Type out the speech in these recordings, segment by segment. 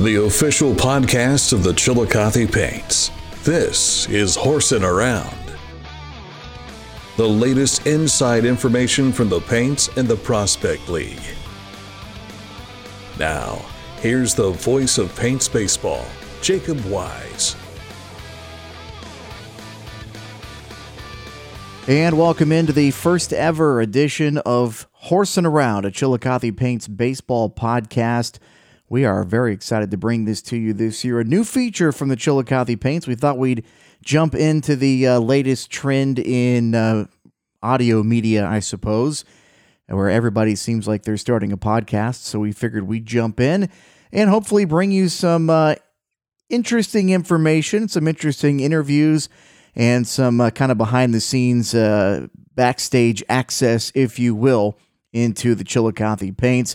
the official podcast of the Chillicothe Paints. This is Horsing Around. The latest inside information from the Paints and the Prospect League. Now, here's the voice of Paints Baseball, Jacob Wise. And welcome into the first ever edition of Horsing Around, a Chillicothe Paints baseball podcast. We are very excited to bring this to you this year. A new feature from the Chillicothe Paints. We thought we'd jump into the uh, latest trend in uh, audio media, I suppose, where everybody seems like they're starting a podcast. So we figured we'd jump in and hopefully bring you some uh, interesting information, some interesting interviews, and some uh, kind of behind the scenes uh, backstage access, if you will, into the Chillicothe Paints.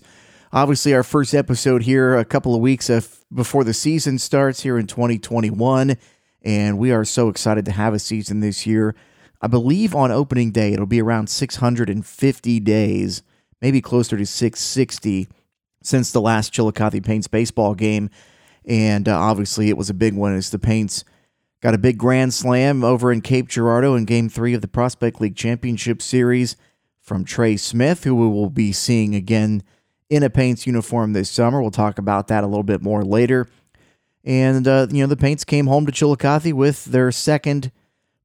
Obviously, our first episode here a couple of weeks before the season starts here in 2021. And we are so excited to have a season this year. I believe on opening day, it'll be around 650 days, maybe closer to 660 since the last Chillicothe Paints baseball game. And uh, obviously, it was a big one as the Paints got a big grand slam over in Cape Girardeau in game three of the Prospect League Championship Series from Trey Smith, who we will be seeing again in a Paints uniform this summer. We'll talk about that a little bit more later. And, uh, you know, the Paints came home to Chillicothe with their second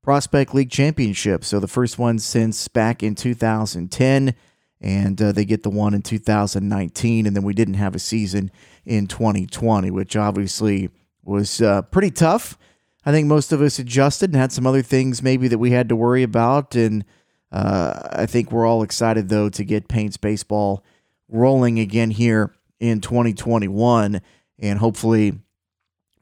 Prospect League championship. So the first one since back in 2010. And uh, they get the one in 2019. And then we didn't have a season in 2020, which obviously was uh, pretty tough. I think most of us adjusted and had some other things maybe that we had to worry about. And uh, I think we're all excited, though, to get Paints baseball rolling again here in 2021 and hopefully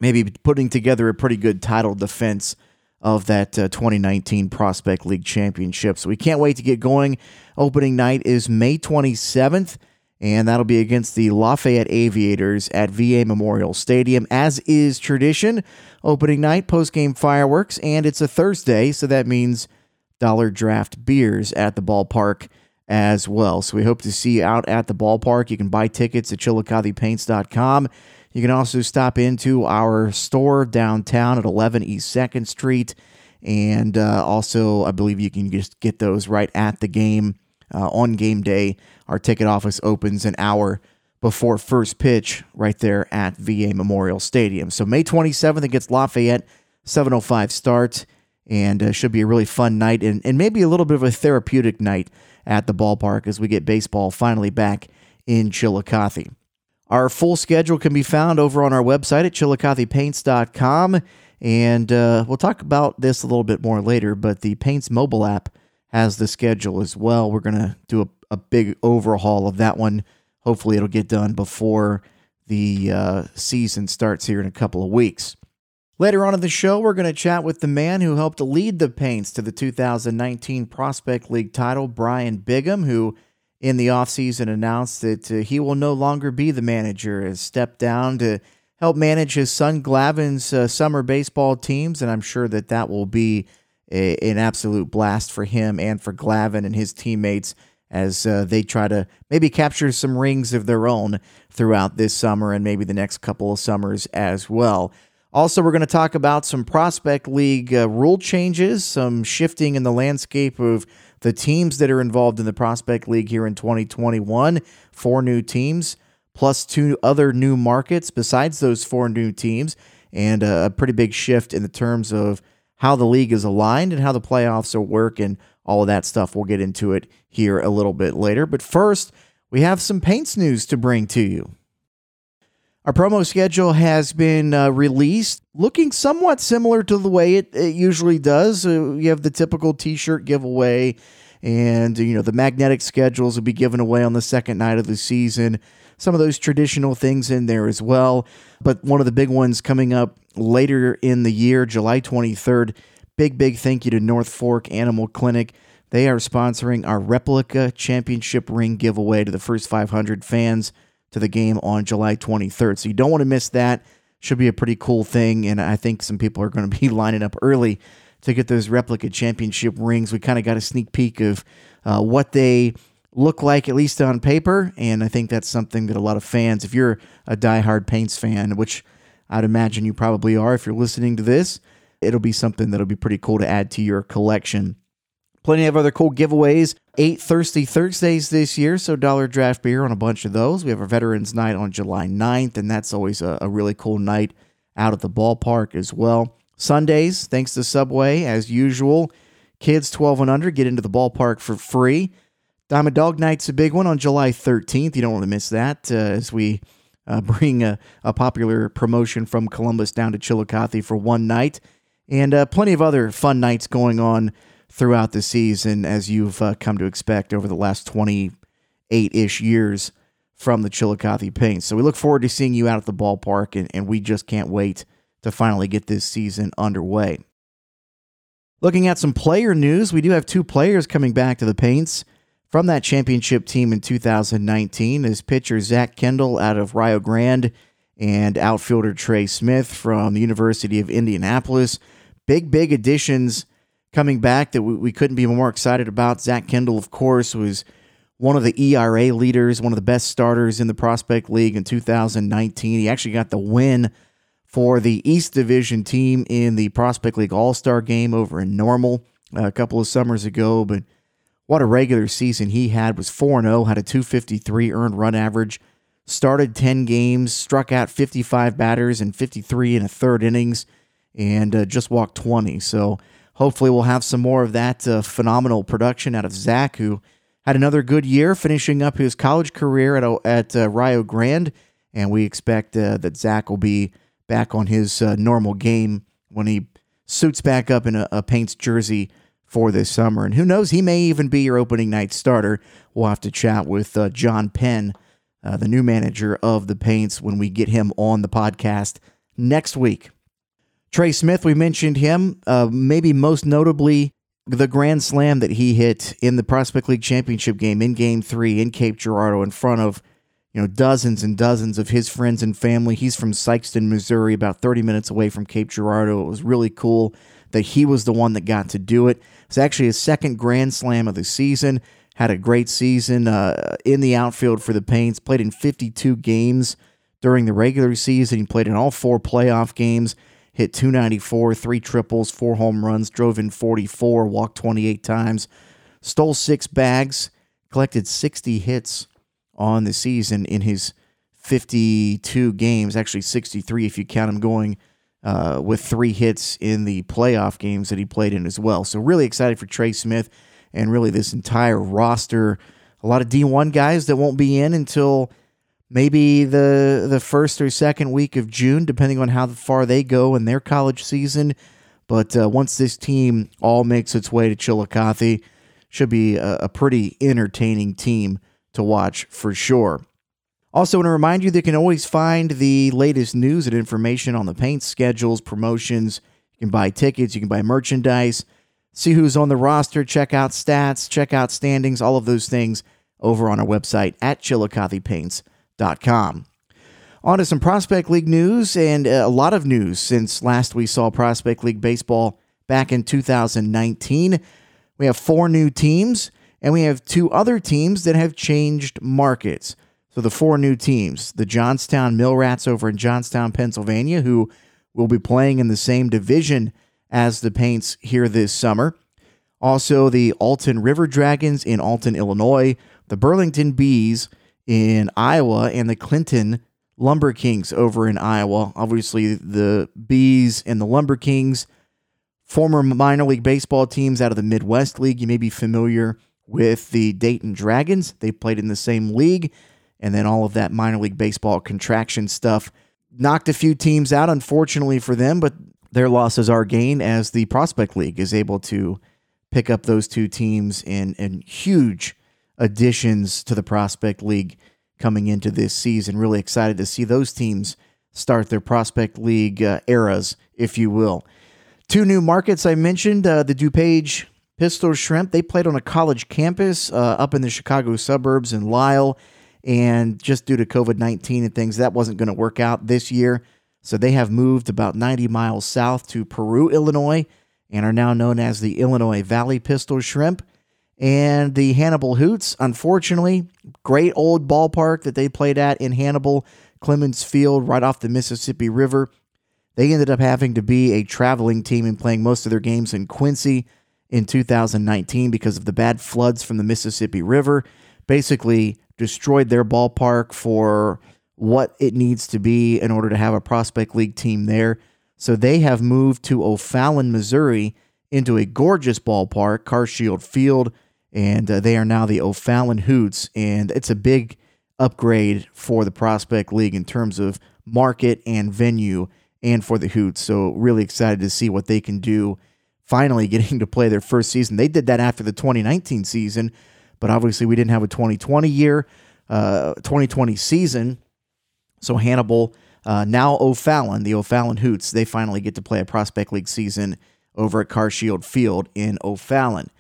maybe putting together a pretty good title defense of that uh, 2019 Prospect League Championship. So we can't wait to get going. Opening night is May 27th, and that'll be against the Lafayette Aviators at VA Memorial Stadium, as is tradition. Opening night, post game fireworks, and it's a Thursday, so that means dollar draft beers at the ballpark as well. So we hope to see you out at the ballpark. You can buy tickets at chillicothepaints.com. You can also stop into our store downtown at 11 East 2nd Street. And uh, also, I believe you can just get those right at the game uh, on game day. Our ticket office opens an hour before first pitch right there at VA Memorial Stadium. So May 27th against Lafayette, 7.05 start, and uh, should be a really fun night and, and maybe a little bit of a therapeutic night at the ballpark as we get baseball finally back in Chillicothe. Our full schedule can be found over on our website at chillicothepaints.com. And uh, we'll talk about this a little bit more later, but the Paints mobile app has the schedule as well. We're going to do a, a, big overhaul of that one. Hopefully, it'll get done before the uh, season starts here in a couple of weeks. Later on in the show, we're going to chat with the man who helped lead the Paints to the 2019 Prospect League title, Brian Bigham, who in the offseason announced that uh, he will no longer be the manager, has stepped down to help manage his son Glavin's uh, summer baseball teams, and I'm sure that that will be a, an absolute blast for him and for Glavin and his teammates as uh, they try to maybe capture some rings of their own throughout this summer and maybe the next couple of summers as well. Also, we're going to talk about some Prospect League uh, rule changes, some shifting in the landscape of the teams that are involved in the Prospect League here in 2021. Four new teams, plus two other new markets besides those four new teams, and a pretty big shift in the terms of how the league is aligned and how the playoffs are working. all of that stuff. We'll get into it here a little bit later. But first, we have some paints news to bring to you. Our promo schedule has been uh, released, looking somewhat similar to the way it, it usually does. Uh, you have the typical T-shirt giveaway, and you know the magnetic schedules will be given away on the second night of the season. Some of those traditional things in there as well, but one of the big ones coming up later in the year, July 23rd. Big big thank you to North Fork Animal Clinic. They are sponsoring our replica championship ring giveaway to the first 500 fans to the game on July 23rd. So you don't want to miss that. Should be a pretty cool thing. And I think some people are going to be lining up early to get those replica championship rings. We kind of got a sneak peek of uh, what they look like, at least on paper. And I think that's something that a lot of fans, if you're a diehard Paints fan, which I'd imagine you probably are if you're listening to this, it'll be something that'll be pretty cool to add to your collection. Plenty of other cool giveaways. Eight Thirsty Thursdays this year, so Dollar Draft Beer on a bunch of those. We have our Veterans Night on July 9th, and that's always a, a really cool night out at the ballpark as well. Sundays, thanks to Subway, as usual, kids 12 and under get into the ballpark for free. Diamond Dog Night's a big one on July 13th. You don't want to miss that uh, as we uh, bring a, a, popular promotion from Columbus down to Chillicothe for one night. And uh, plenty of other fun nights going on throughout the season, as you've uh, come to expect over the last 28 ish years from the Chillicothe Paints. So we look forward to seeing you out at the ballpark, and, and we just can't wait to finally get this season underway. Looking at some player news, we do have two players coming back to the Paints from that championship team in 2019 is pitcher Zach Kendall out of Rio Grande and outfielder Trey Smith from the University of Indianapolis. Big, big additions coming back that we, we couldn't be more excited about. Zach Kendall, of course, was one of the ERA leaders, one of the best starters in the Prospect League in 2019. He actually got the win for the East Division team in the Prospect League All Star game over in Normal uh, a couple of summers ago. But what a regular season he had was 4 0, had a 253 earned run average, started 10 games, struck out 55 batters and 53 in a third innings, and uh, just walked 20. So hopefully we'll have some more of that uh, phenomenal production out of Zach, who had another good year, finishing up his college career at at uh, Rio Grande, and we expect uh, that Zach will be back on his uh, normal game when he suits back up in a, a Paints jersey for this summer. And who knows, he may even be your opening night starter. We'll have to chat with uh, John Penn, uh, the new manager of the Paints, when we get him on the podcast next week. Trey Smith, we mentioned him, uh, maybe most notably the grand slam that he hit in the Prospect League championship game in game three in Cape Girardeau in front of you know dozens and dozens of his friends and family. He's from Sikeston, Missouri, about 30 minutes away from Cape Girardeau. It was really cool that he was the one that got to do it. It's actually his second grand slam of the season. Had a great season uh, in the outfield for the Paints. Played in 52 games during the regular season. He played in all four playoff games hit 294, three triples, four home runs, drove in 44, walked 28 times, stole six bags, collected 60 hits on the season in his 52 games, actually 63 if you count him going uh, with three hits in the playoff games that he played in as well. So, really excited for Trey Smith and really this entire roster. A lot of D1 guys that won't be in until maybe the the first or second week of June, depending on how far they go in their college season. But uh, once this team all makes its way to Chillicothe, should be a, a pretty entertaining team to watch for sure. Also, want to remind you you can always find the latest news and information on the paint schedules, promotions. You can buy tickets, you can buy merchandise, see who's on the roster, check out stats, check out standings, all of those things over on our website at Paints. Com. On to some Prospect League news and uh, a lot of news since last we saw Prospect League baseball back in 2019. We have four new teams, and we have two other teams that have changed markets. So the four new teams the Johnstown Mill Rats over in Johnstown, Pennsylvania, who will be playing in the same division as the Paints here this summer. Also, the Alton River Dragons in Alton, Illinois, the Burlington Bees in Iowa and the Clinton Lumber Kings over in Iowa. Obviously, the Bees and the Lumber Kings, former minor league baseball teams out of the Midwest League. You may be familiar with the Dayton Dragons. They played in the same league, and then all of that minor league baseball contraction stuff knocked a few teams out, unfortunately for them, but their losses are gain as the Prospect League is able to pick up those two teams in, in huge additions to the Prospect League coming into this season. Really excited to see those teams start their Prospect League uh, eras, if you will. Two new markets I mentioned uh, the DuPage Pistol Shrimp. They played on a college campus uh, up in the Chicago suburbs in Lisle. And just due to COVID 19 and things, that wasn't going to work out this year. So they have moved about 90 miles south to Peru, Illinois, and are now known as the Illinois Valley Pistol Shrimp. And the Hannibal Hoots, unfortunately, great old ballpark that they played at in Hannibal, Clemens Field, right off the Mississippi River. They ended up having to be a traveling team and playing most of their games in Quincy in 2019 because of the bad floods from the Mississippi River. Basically, destroyed their ballpark for what it needs to be in order to have a prospect league team there. So they have moved to O'Fallon, Missouri, into a gorgeous ballpark, CarShield Field, and uh, they are now the O'Fallon Hoots. And it's a big upgrade for the prospect league in terms of market and venue and for the Hoots. So really excited to see what they can do. Finally, getting to play their first season. They did that after the 2019 season, but obviously we didn't have a 2020 year, uh, 2020 season. So Hannibal, uh, now O'Fallon, the O'Fallon Hoots, they finally get to play a prospect league season over at CarShield Field in O'Fallon.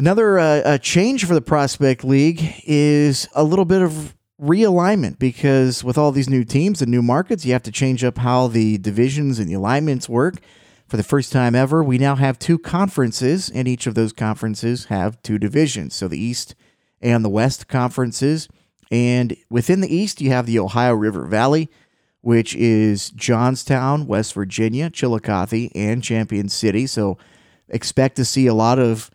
Another uh, change for the prospect league is a little bit of realignment because with all these new teams and new markets, you have to change up how the divisions and the alignments work. For the first time ever, we now have two conferences, and each of those conferences have two divisions. So the East and the West conferences. And within the East, you have the Ohio River Valley, which is Johnstown, West Virginia, Chillicothe, and Champion City. So expect to see a lot of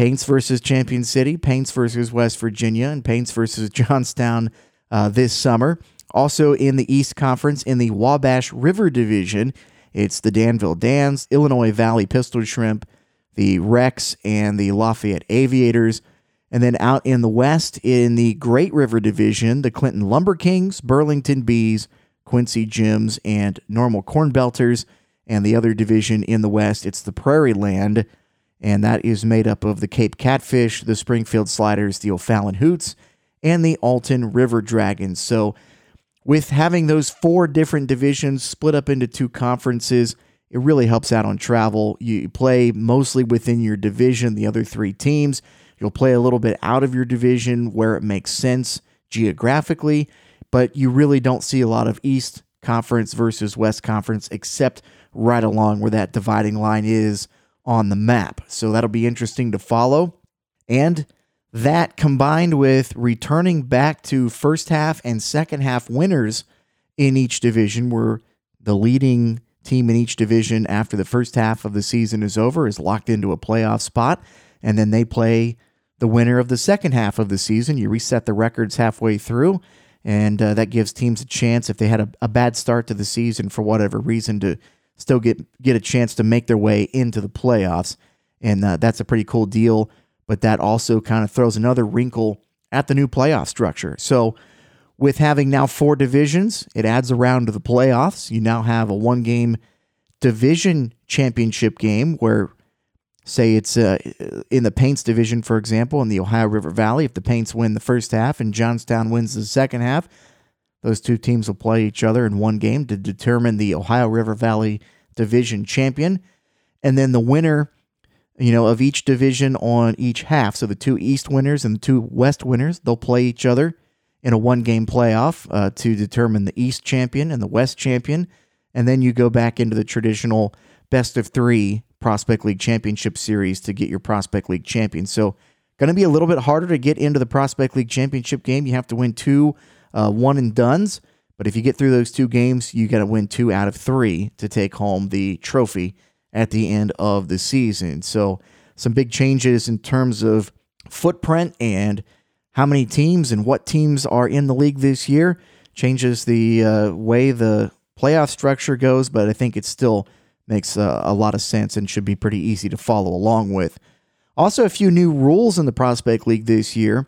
Paints versus Champion City, Paints versus West Virginia, and Paints versus Johnstown uh, this summer. Also in the East Conference, in the Wabash River Division, it's the Danville Dans, Illinois Valley Pistol Shrimp, the Rex, and the Lafayette Aviators. And then out in the West, in the Great River Division, the Clinton Lumber Kings, Burlington Bees, Quincy Gems, and Normal Corn Belters. And the other division in the West, it's the Prairie Land, and that is made up of the Cape Catfish, the Springfield Sliders, the O'Fallon Hoots, and the Alton River Dragons. So with having those four different divisions split up into two conferences, it really helps out on travel. You play mostly within your division, the other three teams. You'll play a little bit out of your division where it makes sense geographically, but you really don't see a lot of East Conference versus West Conference except right along where that dividing line is on the map. So that'll be interesting to follow. And that combined with returning back to first half and second half winners in each division, where the leading team in each division after the first half of the season is over is locked into a playoff spot. And then they play the winner of the second half of the season. You reset the records halfway through, and uh, that gives teams a chance if they had a, a bad start to the season for whatever reason to still get get a chance to make their way into the playoffs. And uh, that's a pretty cool deal but that also kind of throws another wrinkle at the new playoff structure. So, with having now four divisions, it adds around to the playoffs. You now have a one game division championship game where, say, it's uh, in the Paints division, for example, in the Ohio River Valley. If the Paints win the first half and Johnstown wins the second half, those two teams will play each other in one game to determine the Ohio River Valley division champion. And then the winner you know, of each division on each half. So the two East winners and the two West winners, they'll play each other in a one game playoff uh, to determine the East champion and the West champion. And then you go back into the traditional best of three Prospect League Championship Series to get your Prospect League champion. So, going to be a little bit harder to get into the Prospect League Championship game. You have to win two uh, one and duns. But if you get through those two games, you got to win two out of three to take home the trophy at the end of the season. So, some big changes in terms of footprint and how many teams and what teams are in the league this year. Changes the uh, way the playoff structure goes, but I think it still makes uh, a lot of sense and should be pretty easy to follow along with. Also, a few new rules in the Prospect League this year.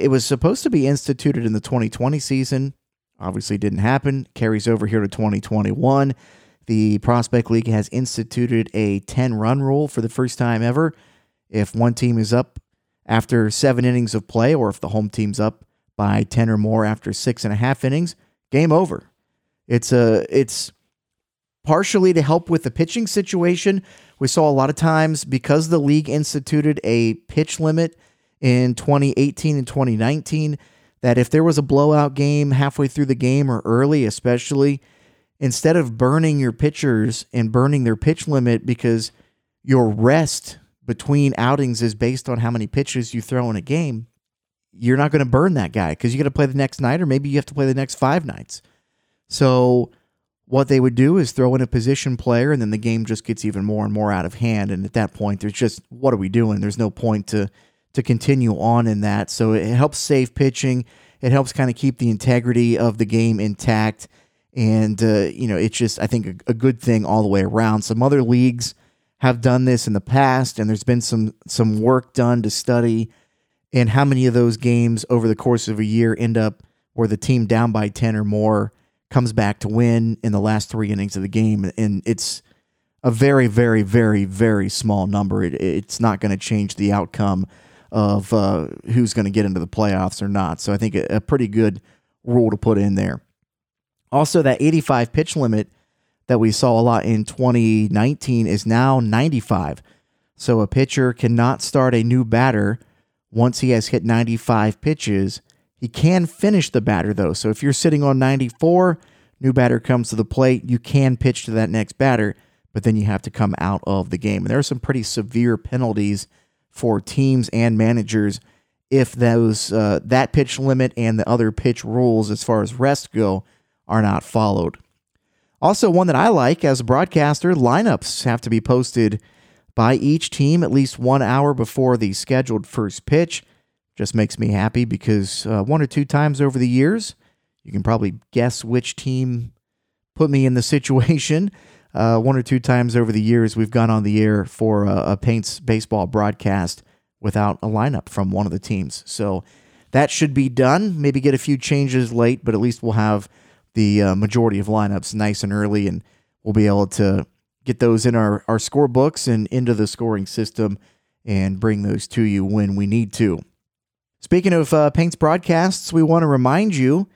It was supposed to be instituted in the 2020 season. Obviously, didn't happen. Carries over here to 2021. The Prospect League has instituted a 10 run rule for the first time ever. If one team is up after seven innings of play, or if the home team's up by 10 or more after six and a half innings, game over. It's a it's partially to help with the pitching situation. We saw a lot of times because the league instituted a pitch limit in 2018 and 2019 that if there was a blowout game halfway through the game or early, especially, instead of burning your pitchers and burning their pitch limit because your rest between outings is based on how many pitches you throw in a game, you're not going to burn that guy because you got to play the next night, or maybe you have to play the next five nights. So, what they would do is throw in a position player, and then the game just gets even more and more out of hand. And at that point, there's just what are we doing? There's no point to to continue on in that. So it helps save pitching. It helps kind of keep the integrity of the game intact. And, uh, you know, it's just, I think, a, a, good thing all the way around. Some other leagues have done this in the past, and there's been some some work done to study and how many of those games over the course of a year end up where the team down by 10 or more comes back to win in the last three innings of the game. And it's a very, very, very, very small number. It, it's not going to change the outcome of uh, who's going to get into the playoffs or not. So I think a, a pretty good rule to put in there. Also, that 85 pitch limit that we saw a lot in 2019 is now 95. So a pitcher cannot start a new batter once he has hit 95 pitches. He can finish the batter though. So if you're sitting on 94, new batter comes to the plate, you can pitch to that next batter, but then you have to come out of the game. And there are some pretty severe penalties for teams and managers if those uh, that pitch limit and the other pitch rules as far as rest go are not followed. Also, one that I like as a broadcaster, lineups have to be posted by each team at least one hour before the scheduled first pitch. Just makes me happy because uh, one or two times over the years, you can probably guess which team put me in the situation uh, one or two times over the years, we've gone on the air for a, a Paints baseball broadcast without a lineup from one of the teams. So that should be done. Maybe get a few changes late, but at least we'll have the uh, majority of lineups nice and early, and we'll be able to get those in our, our score books and into the scoring system and bring those to you when we need to. Speaking of uh, Paints broadcasts, we want to remind you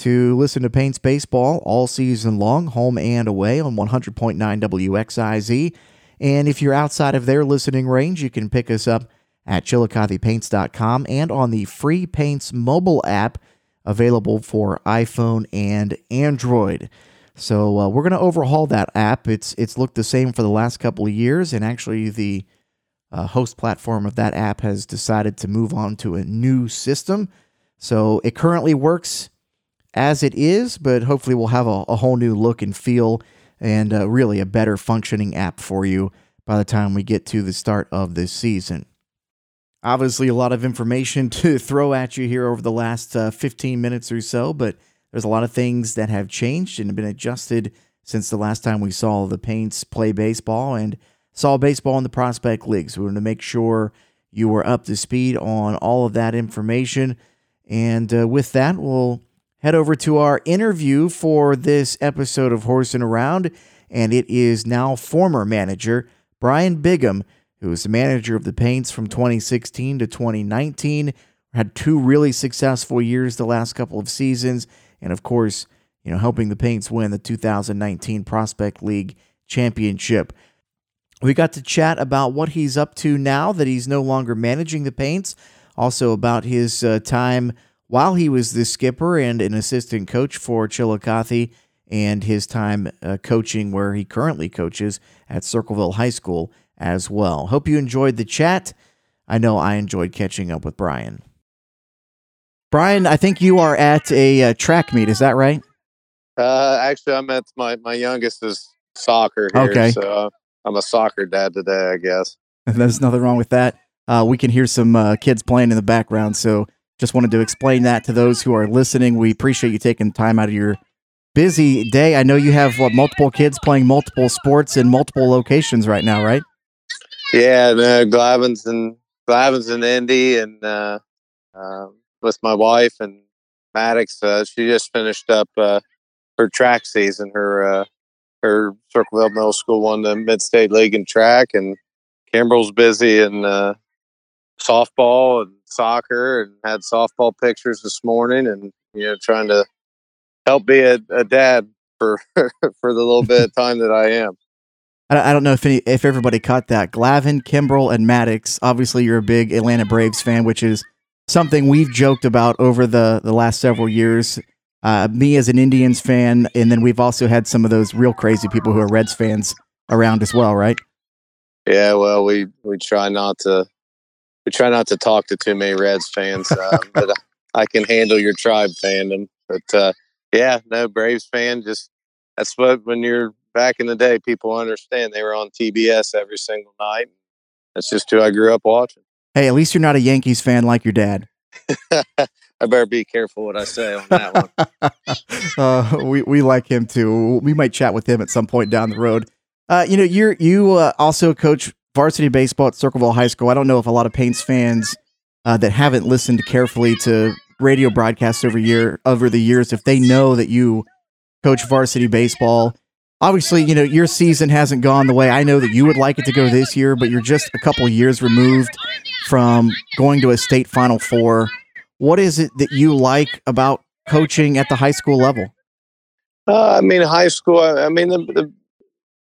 to listen to Paints Baseball all season long, home and away on 100.9 WXIZ. And if you're outside of their listening range, you can pick us up at chillicothepaints.com and on the free Paints mobile app available for iPhone and Android. So uh, we're going to overhaul that app. It's it's looked the same for the last couple of years, and actually the uh, host platform of that app has decided to move on to a new system. So it currently works as it is, but hopefully we'll have a, a whole new look and feel and uh, really a better functioning app for you by the time we get to the start of this season. Obviously, a lot of information to throw at you here over the last uh, 15 minutes or so, but there's a lot of things that have changed and have been adjusted since the last time we saw the Paints play baseball and saw baseball in the prospect leagues. We wanted to make sure you were up to speed on all of that information. And uh, with that, we'll head over to our interview for this episode of Horsing Around, and it is now former manager Brian Bigham, who was the manager of the Paints from 2016 to 2019. Had two really successful years the last couple of seasons, and of course, you know, helping the Paints win the 2019 Prospect League championship. We got to chat about what he's up to now that he's no longer managing the Paints, also about his uh, time while he was the skipper and an assistant coach for Chillicothe and his time uh, coaching where he currently coaches at Circleville High School as well. Hope you enjoyed the chat. I know I enjoyed catching up with Brian. Brian, I think you are at a uh, track meet. Is that right? Uh, actually, I'm at my my youngest is soccer. Here, okay, so uh, I'm a soccer dad today. I guess there's nothing wrong with that. Uh, we can hear some uh, kids playing in the background, so just wanted to explain that to those who are listening. We appreciate you taking time out of your busy day. I know you have what multiple kids playing multiple sports in multiple locations right now, right? Yeah, no, Glavin's and Glavin's in Indy, and uh, uh, with my wife and Maddox. Uh, she just finished up uh, her track season. Her uh, her Circleville Middle School won the Mid State League in track, and Kimbrel's busy in softball and soccer and had softball pictures this morning and you know trying to help be a, a dad for for the little bit of time that I am. I don't know if any, if everybody caught that. Glavin, Kimbrel, and Maddox. Obviously, you're a big Atlanta Braves fan, which is something we've joked about over the the last several years. Uh, me as an Indians fan, and then we've also had some of those real crazy people who are Reds fans around as well, right? Yeah, well, we we try not to we try not to talk to too many Reds fans, uh, but I can handle your tribe fandom. But uh, yeah, no Braves fan. Just that's what when you're back in the day, people understand they were on TBS every single night. That's just who I grew up watching. Hey, at least you're not a Yankees fan like your dad. I better be careful what I say on that one. uh, we we like him too. We might chat with him at some point down the road. Uh, you know, you're you uh, also coach varsity baseball at Circleville High School. I don't know if a lot of Paints fans uh, that haven't listened carefully to radio broadcasts over year over the years, if they know that you coach varsity baseball. Obviously, you know your season hasn't gone the way I know that you would like it to go this year, but you're just a couple years removed from going to a state Final Four. What is it that you like about coaching at the high school level? Uh, I mean, high school. I mean, the, the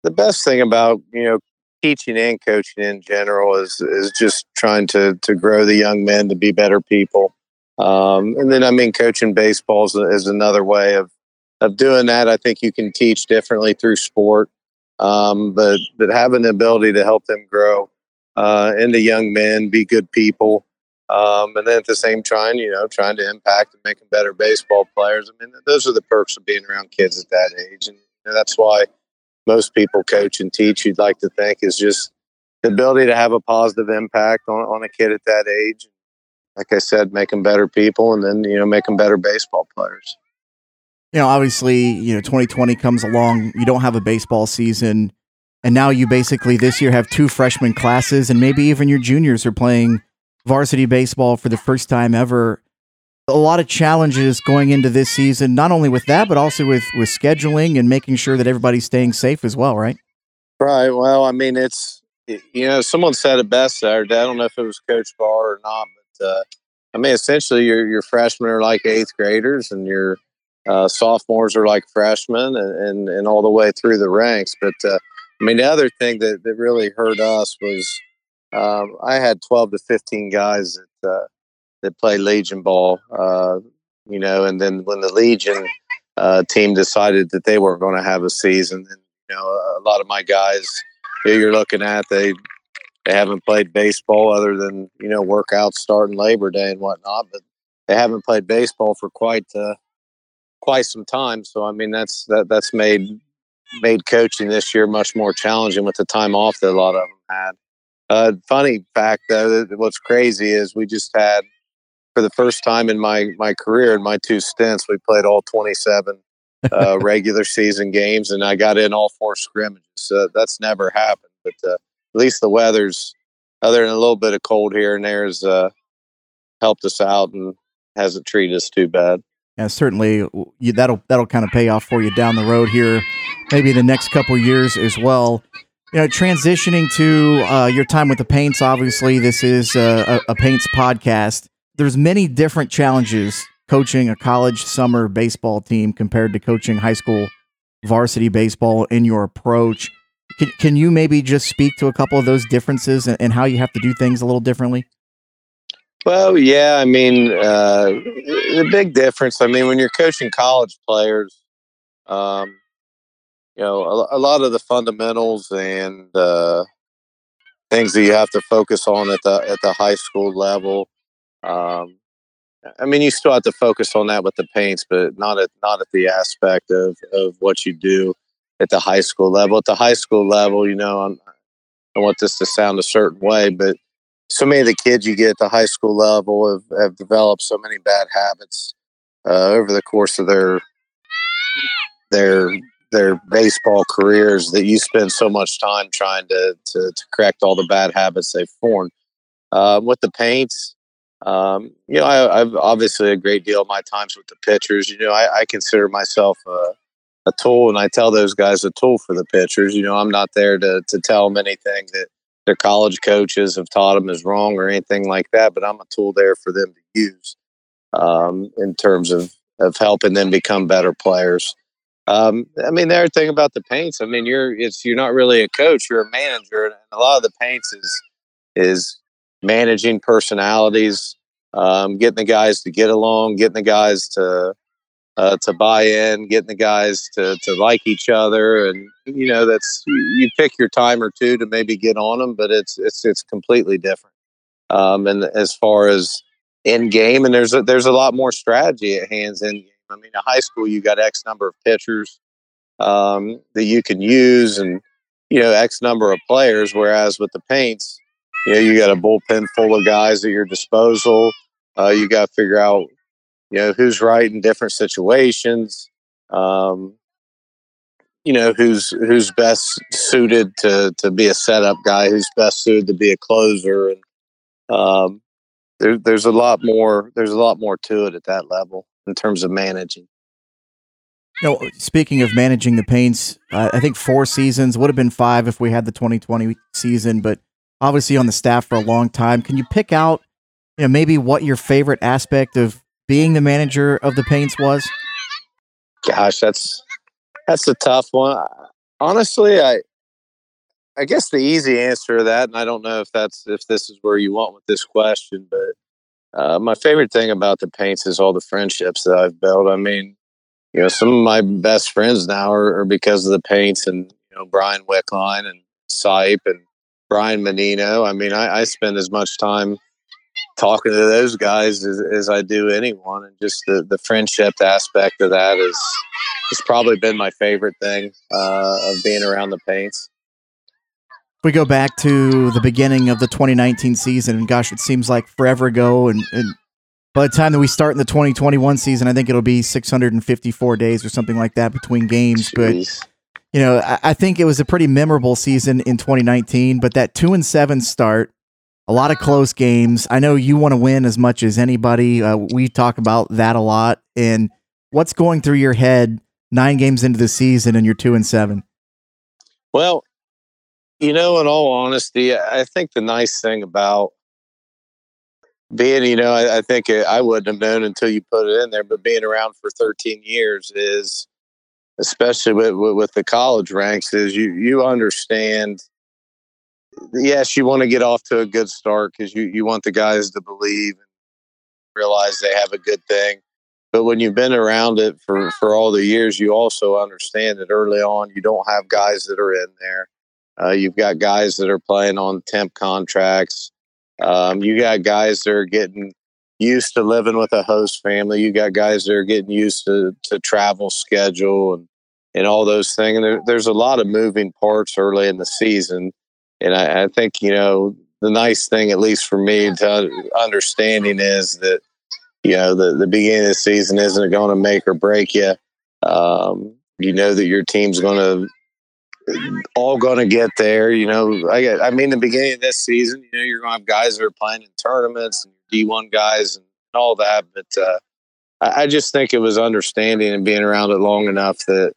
the best thing about you know teaching and coaching in general is is just trying to to grow the young men to be better people. Um, and then, I mean, coaching baseball is, is, another way of of doing that. I think you can teach differently through sport, um, but but having the ability to help them grow uh, into young men, be good people, um, and then at the same time, you know, trying to impact and make them better baseball players. I mean, those are the perks of being around kids at that age, and know, that's why most people coach and teach. You'd like to think is just the ability to have a positive impact on, on a kid at that age. Like I said, make them better people, and then you know, make them better baseball players. You know, obviously, you know, 2020 comes along. You don't have a baseball season, and now you basically this year have two freshman classes, and maybe even your juniors are playing varsity baseball for the first time ever. A lot of challenges going into this season, not only with that, but also with with scheduling and making sure that everybody's staying safe as well, right? Right. Well, I mean, it's you know, someone said it best Saturday. I don't know if it was Coach Barr or not, but uh, I mean, essentially, your your freshmen are like eighth graders, and your uh, sophomores are like freshmen, and, and, and all the way through the ranks. But uh, I mean, the other thing that, that really hurt us was um, I had 12 to 15 guys that uh, that play Legion ball, uh, you know, and then when the Legion uh, team decided that they weren't going to have a season, and you know, a lot of my guys who you're looking at they they haven't played baseball other than you know workouts starting Labor Day and whatnot, but they haven't played baseball for quite uh, quite some time. So I mean, that's that that's made made coaching this year much more challenging with the time off that a lot of them had. Uh, funny fact though, what's crazy is we just had for the first time in my my career in my two stints, we played all 27 uh, regular season games, and I got in all four scrimmages. So that's never happened. But uh, at least the weather's, other than a little bit of cold here and there, has uh, helped us out and hasn't treated us too bad. Yeah, certainly you, that'll that'll kind of pay off for you down the road here, maybe the next couple years as well you know, transitioning to uh, your time with the Paints. Obviously, this is a, a, Paints podcast. There's many different challenges coaching a college summer baseball team compared to coaching high school varsity baseball in your approach. Can, can you maybe just speak to a couple of those differences and, and how you have to do things a little differently? Well, yeah, I mean, uh, the big difference. I mean, when you're coaching college players, um, you know a, a lot of the fundamentals and uh, things that you have to focus on at the at the high school level. Um, I mean, you still have to focus on that with the paints, but not at not at the aspect of of what you do at the high school level. At the high school level, you know, I'm, I want this to sound a certain way, but so many of the kids you get at the high school level have, have developed so many bad habits uh, over the course of their their their baseball careers that you spend so much time trying to to, to correct all the bad habits they've formed. Uh, with the paints, um, you know, I, have obviously a great deal of my times with the pitchers. You know, I, I consider myself a, a, tool, and I tell those guys a tool for the pitchers. You know, I'm not there to to tell them anything that their college coaches have taught them is wrong or anything like that, but I'm a tool there for them to use um, in terms of of helping them become better players. Um, I mean, the other thing about the paints, I mean, you're it's you're not really a coach, you're a manager, and a lot of the paints is is managing personalities, um, getting the guys to get along, getting the guys to uh, to buy in, getting the guys to, to like each other, and you know that's you pick your time or two to maybe get on them, but it's it's it's completely different. Um, and as far as in game, and there's a, there's a lot more strategy at hands in. I mean, in high school, you got X number of pitchers um, that you can use, and you know X number of players. Whereas with the paints, you know you got a bullpen full of guys at your disposal. Uh, you got to figure out you know who's right in different situations um, you know who's who's best suited to to be a setup guy who's best suited to be a closer and um, there, there's a lot more there's a lot more to it at that level in terms of managing know, speaking of managing the paints, uh, I think four seasons would have been five if we had the 2020 season, but obviously on the staff for a long time. Can you pick out, you know, maybe what your favorite aspect of being the manager of the Paints was? Gosh, that's that's a tough one. Honestly, I I guess the easy answer to that, and I don't know if that's if this is where you want with this question, but uh, my favorite thing about the Paints is all the friendships that I've built. I mean, you know, some of my best friends now are, are because of the Paints, and you know, Brian Wickline and Sipe and Brian Menino. I mean, I, I spend as much time talking to those guys as, as I do anyone, and just the, the friendship aspect of that is has probably been my favorite thing uh, of being around the paints. We go back to the beginning of the 2019 season, and gosh, it seems like forever ago. And, and by the time that we start in the 2021 season, I think it'll be 654 days or something like that between games. Jeez. But you know, I, I think it was a pretty memorable season in 2019. But that two and seven start a lot of close games. I know you want to win as much as anybody. Uh, we talk about that a lot. And what's going through your head nine games into the season and you're two and seven? Well, you know, in all honesty, I think the nice thing about being, you know, I, I think I wouldn't have known until you put it in there, but being around for 13 years is, especially with, with, the college ranks, is you you understand yes, you want to get off to a good start because you, you want the guys to believe and realize they have a good thing. But when you've been around it for, for all the years, you also understand that early on you don't have guys that are in there. Uh, you've got guys that are playing on temp contracts. Um, you got guys that are getting used to living with a host family. You got guys that are getting used to, to travel schedule and, and all those things. And there, there's a lot of moving parts early in the season and I, I, think you know the nice thing, at least for me, to understanding is that you know the the beginning of the season isn't going to make or break you. Um, you know that your team's going to all going to get there. You know, I I mean, the beginning of this season, you know, you're going to have guys that are playing in tournaments and D1 guys and all that, but. Uh, I just think it was understanding and being around it long enough that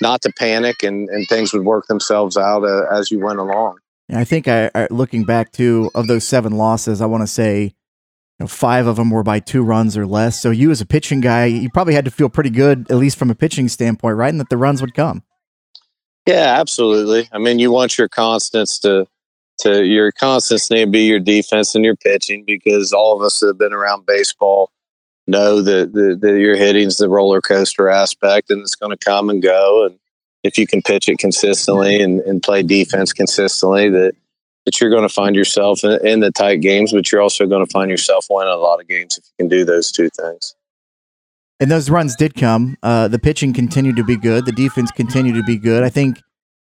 not to panic and, and things would work themselves out uh, as you went along. I think I, I, looking back to of those seven losses, I want to say you know, five of them were by two runs or less. So you as a pitching guy, you probably had to feel pretty good, at least from a pitching standpoint, right? And that the runs would come. Yeah, absolutely. I mean, you want your constants to to your constants to be your defense and your pitching because all of us that have been around baseball know that, that, that your hitting's the roller coaster aspect and it's going to come and go and if you can pitch it consistently and, and play defense consistently, that that you're going to find yourself in, in, the tight games, but you're also going to find yourself winning a lot of games if you can do those two things. And those runs did come. Uh, the pitching continued to be good. The defense continued to be good. I think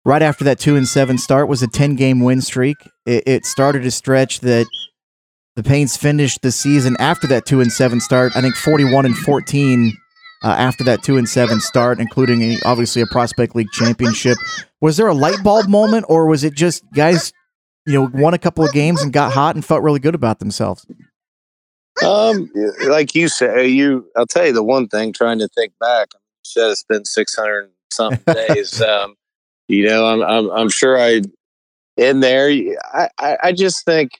right after that two and seven start was a ten game win streak. It, it started a stretch that the Paints finished the season after that two and seven start. I think forty one and fourteen uh, after that two and seven start, including a, obviously a prospect league championship. Was there a light bulb moment, or was it just guys, you know, won a couple of games and got hot and felt really good about themselves? Um, like you say, you I'll tell you the one thing. Trying to think back, said it's been six hundred something days. um, you know, I'm I'm I'm sure I in there. I I, I just think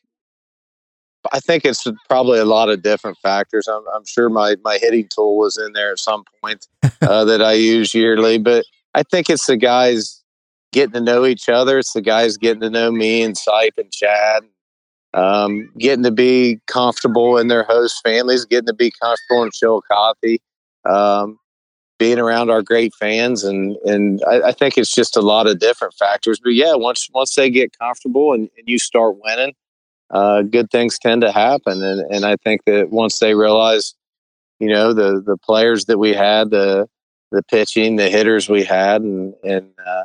I think it's probably a lot of different factors. I'm, I'm sure my, my hitting tool was in there at some point uh, that I use yearly, but I think it's the guys getting to know each other. It's the guys getting to know me and Sipe and Chad, um, getting to be comfortable in their host families, getting to be comfortable in Chillicothe. Um, being around our great fans, and and I, I, think it's just a lot of different factors. But yeah, once once they get comfortable and, and you start winning, uh, good things tend to happen. And and I think that once they realize, you know, the the players that we had, the the pitching, the hitters we had, and and uh,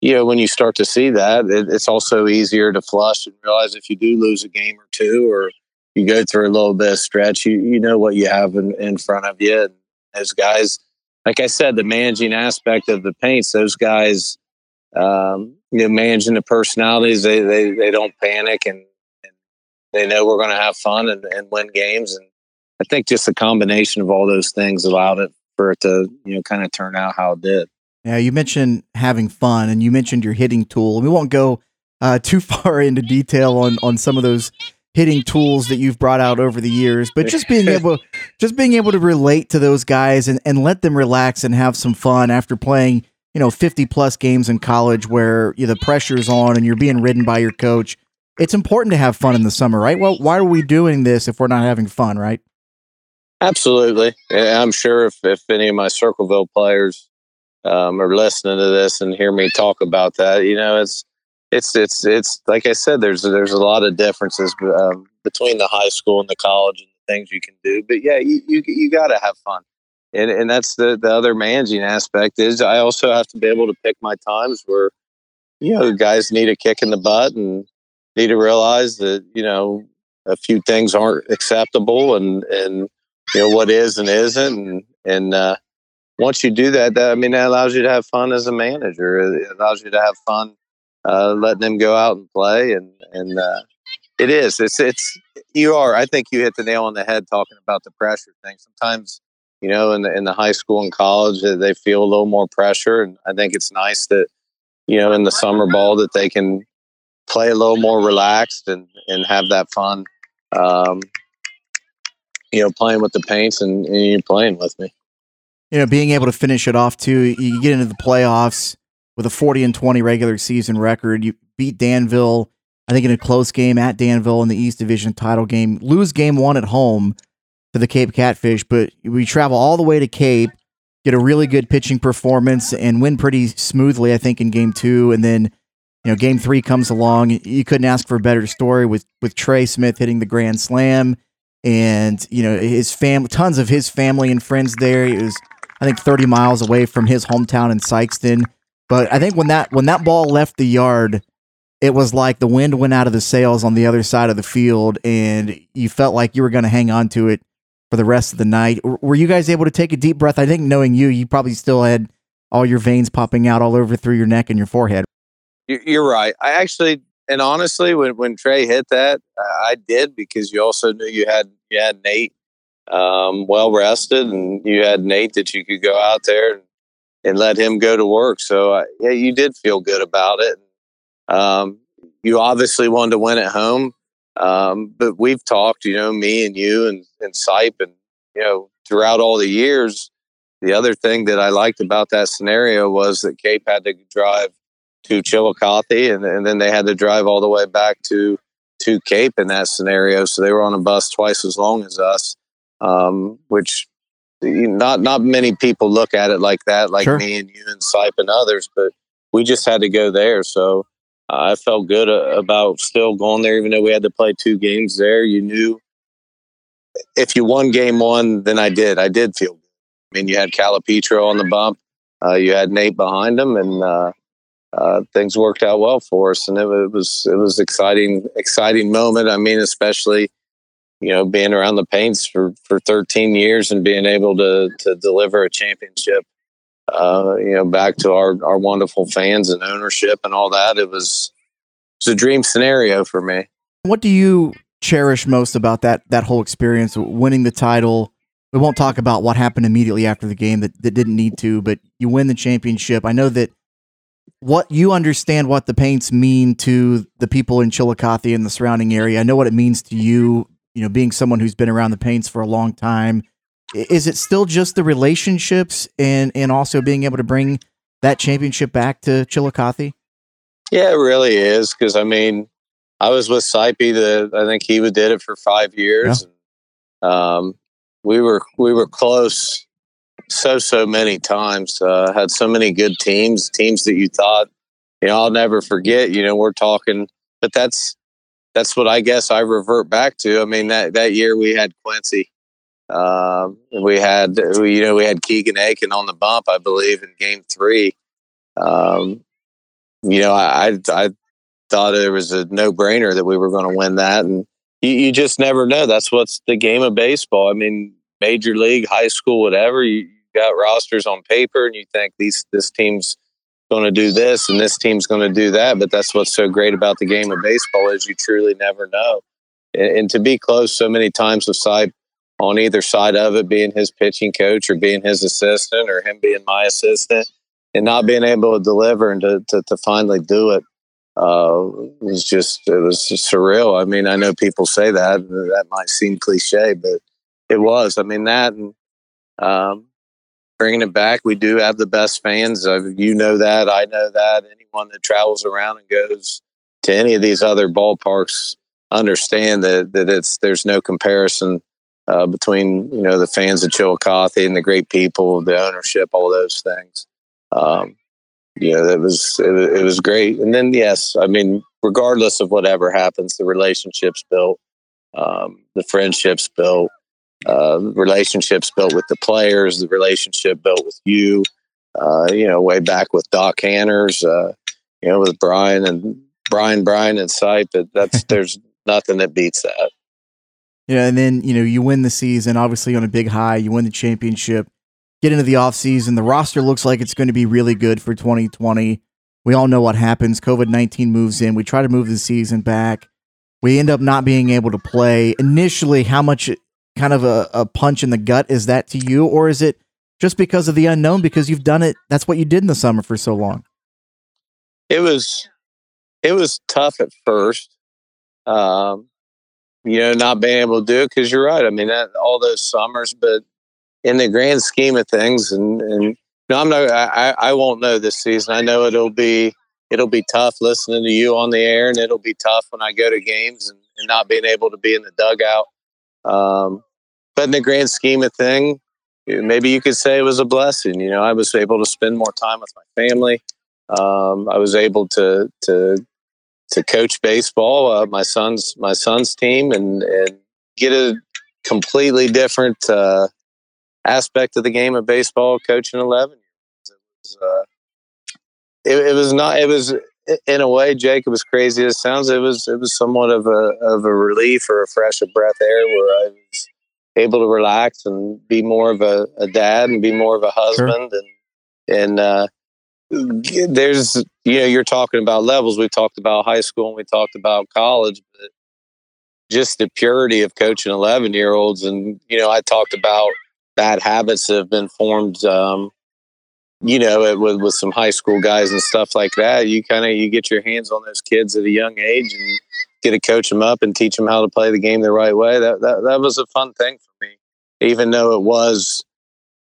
you know, when you start to see that, it, it's also easier to flush and realize if you do lose a game or two, or you go through a little bit of stretch, you you know what you have in, in front of you. And those guys, like I said, the managing aspect of the paints, those guys, um, you know, managing the personalities, they they they don't panic and, and they know we're going to have fun and, and win games. And I think just a combination of all those things allowed it for it to you know kind of turn out how it did. Yeah, you mentioned having fun, and you mentioned your hitting tool. We won't go uh, too far into detail on on some of those hitting tools that you've brought out over the years, but just being able just being able to relate to those guys and, and let them relax and have some fun after playing, you know, 50 plus games in college where you know, the pressure's on and you're being ridden by your coach. It's important to have fun in the summer, right? Well, why are we doing this if we're not having fun, right? Absolutely. I'm sure if, if any of my Circleville players um, are listening to this and hear me talk about that, you know, it's it's it's it's like I said, there's there's a lot of differences um, between the high school and the college and the things you can do. But yeah, you you, you got to have fun, and and that's the the other managing aspect is I also have to be able to pick my times where you know guys need a kick in the butt and need to realize that you know a few things aren't acceptable and and you know what is and isn't and and uh, once you do that, that I mean that allows you to have fun as a manager. It allows you to have fun uh, letting them go out and play. And and uh, it is. It's it's you are. I think you hit the nail on the head talking about the pressure thing. Sometimes you know in the in the high school and college they feel a little more pressure, and I think it's nice that you know in the summer ball that they can play a little more relaxed and and have that fun. Um, you know, playing with the paints and, and you're playing with me. You know, being able to finish it off too. You get into the playoffs with a 40 and 20 regular season record. You beat Danville, I think, in a close game at Danville in the East Division title game. Lose game one at home to the Cape Catfish, but we travel all the way to Cape, get a really good pitching performance, and win pretty smoothly, I think, in game two. And then, you know, game three comes along. You couldn't ask for a better story with with Trey Smith hitting the grand slam, and you know his family, tons of his family and friends there. It was, I think, 30 miles away from his hometown in Sikeston but I think when that when that ball left the yard, it was like the wind went out of the sails on the other side of the field, and you felt like you were going to hang on to it for the rest of the night. Were you guys able to take a deep breath? I think knowing you, you probably still had all your veins popping out all over through your neck and your forehead. You're right. I actually, and honestly, when when Trey hit that, I did because you also knew you had you had Nate um, well rested, and you had Nate that you could go out there and and let him go to work. So uh, yeah, you did feel good about it. Um, you obviously wanted to win at home, um, but we've talked, you know, me and you and and Sipe, and you know, throughout all the years. The other thing that I liked about that scenario was that Cape had to drive to Chillicothe, and, and then they had to drive all the way back to to Cape in that scenario. So they were on a bus twice as long as us, um, which not not many people look at it like that, like sure. me and you and Sipe and others. But we just had to go there, so uh, I felt good uh, about still going there, even though we had to play two games there. You knew if you won game one, then I did. I did feel good. I mean, you had Calipetro on the bump, uh, you had Nate behind him, and uh, uh, things worked out well for us. And it, it was it was exciting, exciting moment. I mean, especially you know, being around the paints for, for 13 years and being able to, to deliver a championship, uh, you know, back to our, our wonderful fans and ownership and all that. It was, it was a dream scenario for me. What do you cherish most about that, that whole experience, winning the title? We won't talk about what happened immediately after the game that, that didn't need to, but you win the championship. I know that what you understand what the paints mean to the people in Chillicothe and the surrounding area. I know what it means to you you know, being someone who's been around the paints for a long time, is it still just the relationships and and also being able to bring that championship back to Chillicothe? Yeah, it really is because I mean, I was with Sipe. The I think he did it for five years. Yeah. Um, we were we were close so so many times. Uh, had so many good teams, teams that you thought, you know, I'll never forget. You know, we're talking, but that's that's what I guess I revert back to. I mean, that that year we had Quincy. Um, we had, you know, we had Keegan Aiken on the bump, I believe, in Game Three. Um, you know, I, I thought it was a no brainer that we were going to win that, and you, you just never know. That's what's the game of baseball. I mean, major league, high school, whatever. You, got rosters on paper, and you think these this team's going to do this and this team's going to do that. But that's what's so great about the game of baseball is you truly never know. And, and to be close so many times with Sipe on either side of it, being his pitching coach or being his assistant or him being my assistant, and not being able to deliver and to, to, to finally do it uh, was just it was just surreal. I mean, I know people say that that might seem cliche, but it was. I mean that and um, bringing it back. We do have the best fans. You know that. I know that. Anyone that travels around and goes to any of these other ballparks understand that that it's there's no comparison uh, between you know the fans of Chillicothe and the great people, the ownership, all those things. Um, you know, it was it, it was great. And then yes, I mean, regardless of whatever happens, the relationships built, um, the friendships built, uh, relationships built with the players, the relationship built with you. Uh, you know, way back with Doc Hanners, uh, you know, with Brian and Brian, Brian and Sipe. But that's there's nothing that beats that. Yeah, and then you know you win the season, obviously on a big high. You win the championship. Get into the offseason. The roster looks like it's going to be really good for 2020. We all know what happens. COVID 19 moves in. We try to move the season back. We end up not being able to play. Initially, how much kind of a, a punch in the gut is that to you, or is it just because of the unknown? Because you've done it, that's what you did in the summer for so long. It was, it was tough at first. Um, you know, not being able to do it because you're right. I mean, that, all those summers, but in the grand scheme of things, and and no, I'm not. I I won't know this season. I know it'll be it'll be tough listening to you on the air, and it'll be tough when I go to games and, and not being able to be in the dugout. Um, but in the grand scheme of thing, maybe you could say it was a blessing. You know, I was able to spend more time with my family. Um, I was able to to to coach baseball, uh, my son's my son's team, and and get a completely different uh, aspect of the game of baseball. Coaching eleven years, it was, uh, it, it was not. It was in a way. It was crazy as it sounds. It was it was somewhat of a of a relief or a fresh of breath air where I able to relax and be more of a, a dad and be more of a husband sure. and and uh, there's you know you're talking about levels we talked about high school and we talked about college but just the purity of coaching 11 year olds and you know i talked about bad habits that have been formed um, you know with, with some high school guys and stuff like that you kind of you get your hands on those kids at a young age and get to coach them up and teach them how to play the game the right way that that, that was a fun thing for me, even though it was,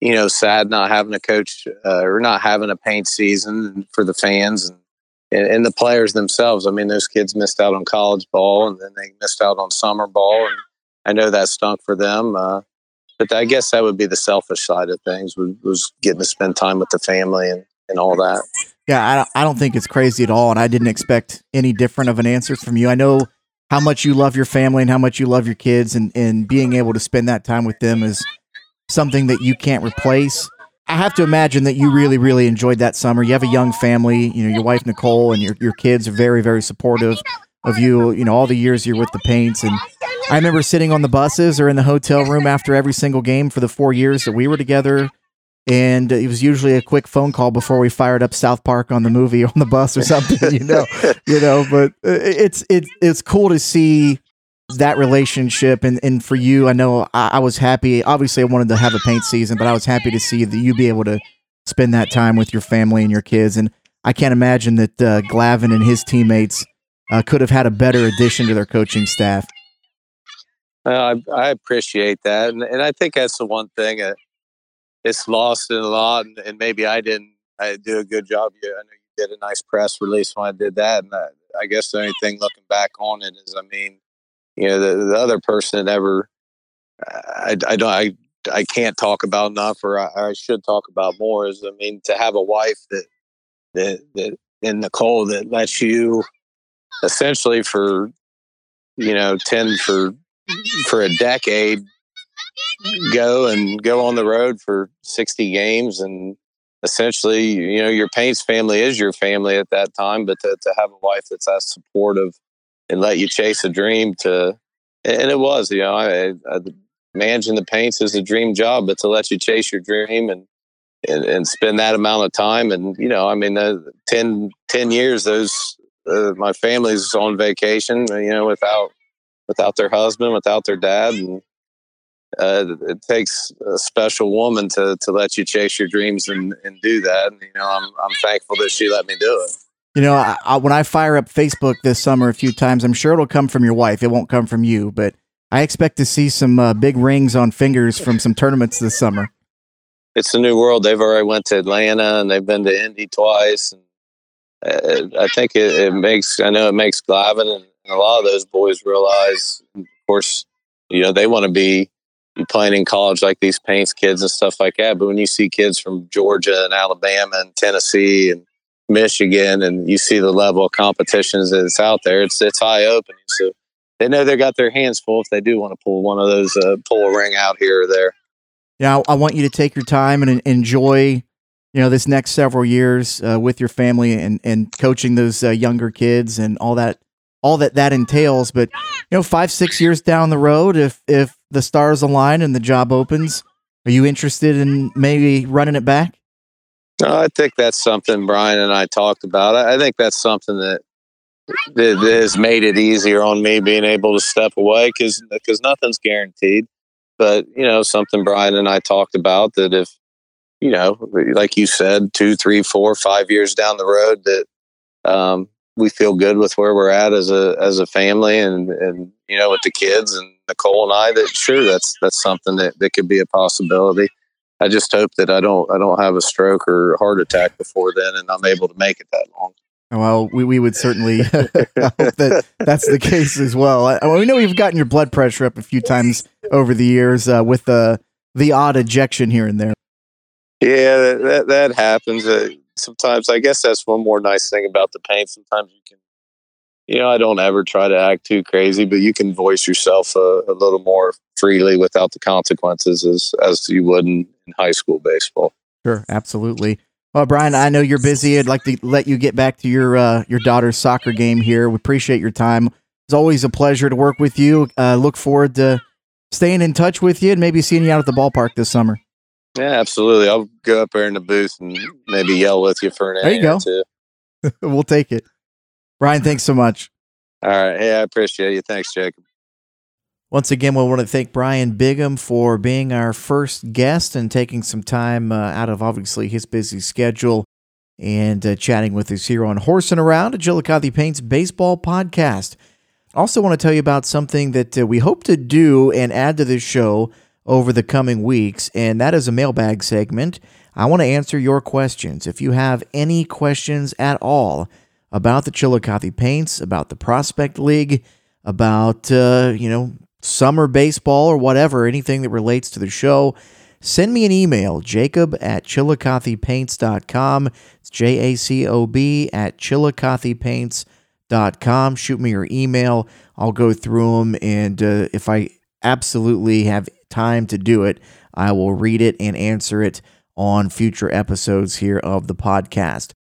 you know, sad not having a coach uh, or not having a paint season for the fans and, and, and the players themselves. I mean, those kids missed out on college ball and then they missed out on summer ball, and I know that stunk for them. Uh, but I guess that would be the selfish side of things was, was getting to spend time with the family and, and all that. Yeah, I don't, I don't think it's crazy at all, and I didn't expect any different of an answer from you. I know how much you love your family and how much you love your kids and, and being able to spend that time with them is something that you can't replace. I have to imagine that you really, really enjoyed that summer. You have a young family, you know, your wife Nicole and your, your kids are very, very supportive of you, you know, all the years you're with the Paints. And I remember sitting on the buses or in the hotel room after every single game for the four years that we were together and it was usually a quick phone call before we fired up South Park on the movie on the bus or something, you know, you know. But uh, it's it's it's cool to see that relationship, and and for you, I know I, I, was happy. Obviously, I wanted to have a paint season, but I was happy to see that you be able to spend that time with your family and your kids. And I can't imagine that uh, Glavine and his teammates uh, could have had a better addition to their coaching staff. I, I appreciate that, and, and I think that's the one thing. Uh, it's lost in a lot, and, and, maybe I didn't I do a good job. I know you did a nice press release when I did that, and I, I guess the only thing looking back on it is, I mean, you know, the, the other person ever, I, I don't, I I can't talk about enough, or I, I should talk about more. Is I mean, to have a wife that that that in Nicole that lets you essentially for you know ten for for a decade go and go on the road for 60 games and essentially you know your paints family is your family at that time but to, to have a wife that's as supportive and let you chase a dream to and it was you know I, I, managing the paints is a dream job but to let you chase your dream and and, and spend that amount of time and you know i mean uh, 10, 10 years those uh, my family's on vacation you know without without their husband without their dad and uh, it takes a special woman to to let you chase your dreams and, and do that. And, you know, I'm I'm thankful that she let me do it. You know, I, I, when I fire up Facebook this summer a few times, I'm sure it'll come from your wife. It won't come from you, but I expect to see some uh, big rings on fingers from some tournaments this summer. It's a new world. They've already went to Atlanta and they've been to Indy twice. And uh, I think it, it, makes. I know it makes Glavin and a lot of those boys realize. Of course, you know they want to be playing in college like these paints kids and stuff like that. But when you see kids from Georgia and Alabama and Tennessee and Michigan, and you see the level of competitions that's out there, it's it's eye opening. So they know they got their hands full if they do want to pull one of those, uh, pull a ring out here or there. Yeah, I want you to take your time and enjoy, you know, this next several years uh, with your family and and coaching those uh, younger kids and all that all that that entails. But you know, five six years down the road, if if the stars align and the job opens, are you interested in maybe running it back? No, I think that's something Brian and I talked about. I think that's something that that has made it easier on me being able to step away because because nothing's guaranteed. But you know, something Brian and I talked about that if you know, like you said, two, three, four, five years down the road, that um, we feel good with where we're at as a as a family and and you know with the kids and Nicole and I that sure that's that's something that, that could be a possibility. I just hope that I don't I don't have a stroke or heart attack before then and I'm able to make it that long. Well, we, we would certainly hope that that's the case as well. I, we know you've gotten your blood pressure up a few times over the years uh, with the the odd ejection here and there. Yeah, that that, that happens. Uh, sometimes I guess that's one more nice thing about the pain. Sometimes you can, you know, I don't ever try to act too crazy, but you can voice yourself a, a little more freely without the consequences as as you would in, in high school baseball. Sure, absolutely. Well, Brian, I know you're busy. I'd like to let you get back to your uh, your daughter's soccer game here. We appreciate your time. It's always a pleasure to work with you. Uh, look forward to staying in touch with you and maybe seeing you out at the ballpark this summer. Yeah, absolutely. I'll go up there in the booth and maybe yell with you for an there you go. we'll take it. Brian, thanks so much. All right. Hey, I appreciate you. Thanks, Jacob. Once again, we want to thank Brian Bigham for being our first guest and taking some time uh, out of obviously his busy schedule and uh, chatting with us here on Horsing Around, a Chillicothe Paints baseball podcast. Also, want to tell you about something that uh, we hope to do and add to this show over the coming weeks, and that is a mailbag segment. I want to answer your questions. If you have any questions at all about the Chillicothe Paints, about the Prospect League, about, uh, you know, summer baseball or whatever, anything that relates to the show, send me an email, jacob at chillicothepaints.com. It's J A C O B at chillicothepaints.com. Shoot me your email. I'll go through them. And uh, if I absolutely have time to do it, I will read it and answer it on future episodes here of the podcast.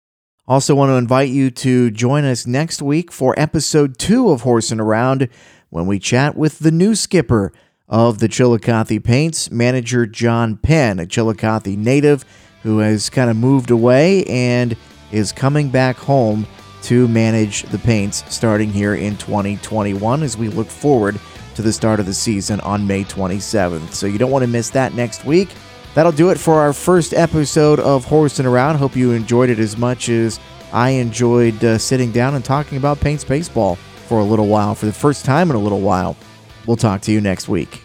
Also, want to invite you to join us next week for episode two of Horsing Around when we chat with the new skipper of the Chillicothe Paints, manager John Penn, a Chillicothe native who has kind of moved away and is coming back home to manage the Paints starting here in 2021 as we look forward to the start of the season on May 27th. So you don't want to miss that next week. That'll do it for our first episode of Horsing Around. Hope you enjoyed it as much as I enjoyed uh, sitting down and talking about Paints baseball for a little while, for the first time in a little while. We'll talk to you next week.